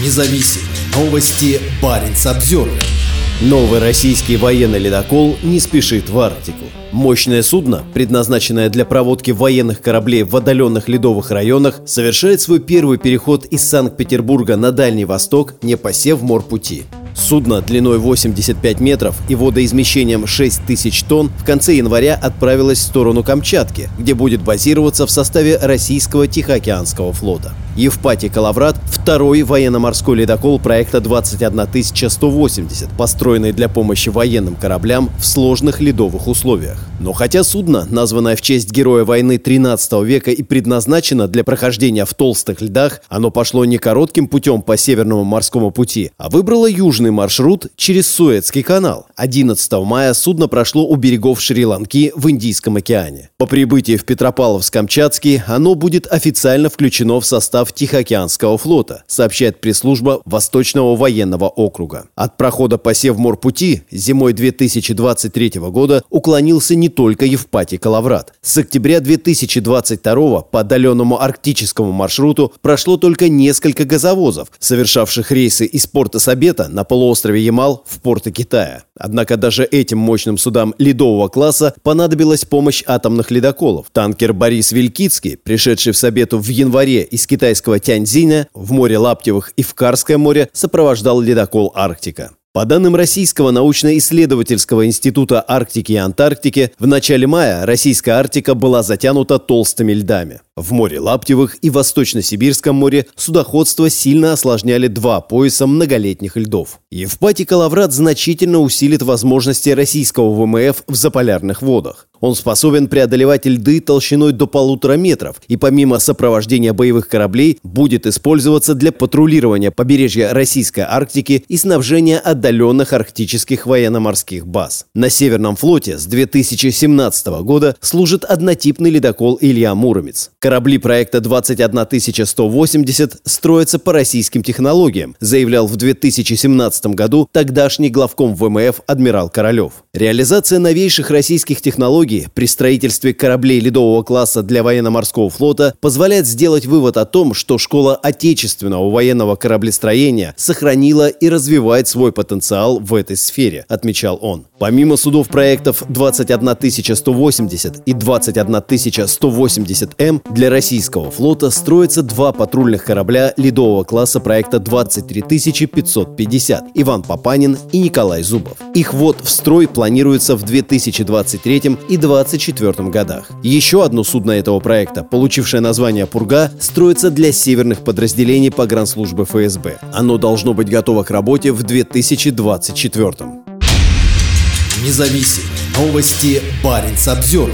Независимые новости. Барин обзор. Новый российский военный ледокол не спешит в Арктику. Мощное судно, предназначенное для проводки военных кораблей в отдаленных ледовых районах, совершает свой первый переход из Санкт-Петербурга на Дальний Восток, не посев морпути. Судно длиной 85 метров и водоизмещением 6 тысяч тонн в конце января отправилось в сторону Камчатки, где будет базироваться в составе российского Тихоокеанского флота. Евпатий Калаврат – второй военно-морской ледокол проекта 21180, построенный для помощи военным кораблям в сложных ледовых условиях. Но хотя судно, названное в честь героя войны 13 века и предназначено для прохождения в толстых льдах, оно пошло не коротким путем по Северному морскому пути, а выбрало южный маршрут через Суэцкий канал. 11 мая судно прошло у берегов Шри-Ланки в Индийском океане. По прибытии в Петропавловск-Камчатский оно будет официально включено в состав состав Тихоокеанского флота, сообщает пресс-служба Восточного военного округа. От прохода по Севморпути зимой 2023 года уклонился не только Евпатий Калаврат. С октября 2022 по отдаленному арктическому маршруту прошло только несколько газовозов, совершавших рейсы из порта Сабета на полуострове Ямал в порты Китая. Однако даже этим мощным судам ледового класса понадобилась помощь атомных ледоколов. Танкер Борис Вилькицкий, пришедший в Сабету в январе из китайского китайского Тяньзиня в море Лаптевых и в Карское море сопровождал ледокол «Арктика». По данным Российского научно-исследовательского института Арктики и Антарктики, в начале мая российская Арктика была затянута толстыми льдами. В море Лаптевых и Восточно-Сибирском море судоходство сильно осложняли два пояса многолетних льдов. Евпатий Калаврат значительно усилит возможности российского ВМФ в заполярных водах. Он способен преодолевать льды толщиной до полутора метров и помимо сопровождения боевых кораблей будет использоваться для патрулирования побережья Российской Арктики и снабжения отдаленных арктических военно-морских баз. На Северном флоте с 2017 года служит однотипный ледокол «Илья Муромец». Корабли проекта 21180 строятся по российским технологиям, заявлял в 2017 году тогдашний главком ВМФ адмирал Королев. Реализация новейших российских технологий при строительстве кораблей ледового класса для военно-морского флота позволяет сделать вывод о том, что школа отечественного военного кораблестроения сохранила и развивает свой потенциал в этой сфере, отмечал он. Помимо судов проектов 21180 и 21180М, для российского флота строятся два патрульных корабля ледового класса проекта 23550 «Иван Папанин» и Николай Зубов. Их ввод в строй планируется в 2023 и 2024 годах. Еще одно судно этого проекта, получившее название «Пурга», строится для северных подразделений погранслужбы ФСБ. Оно должно быть готово к работе в 2024. Независимые новости. Барин обзор.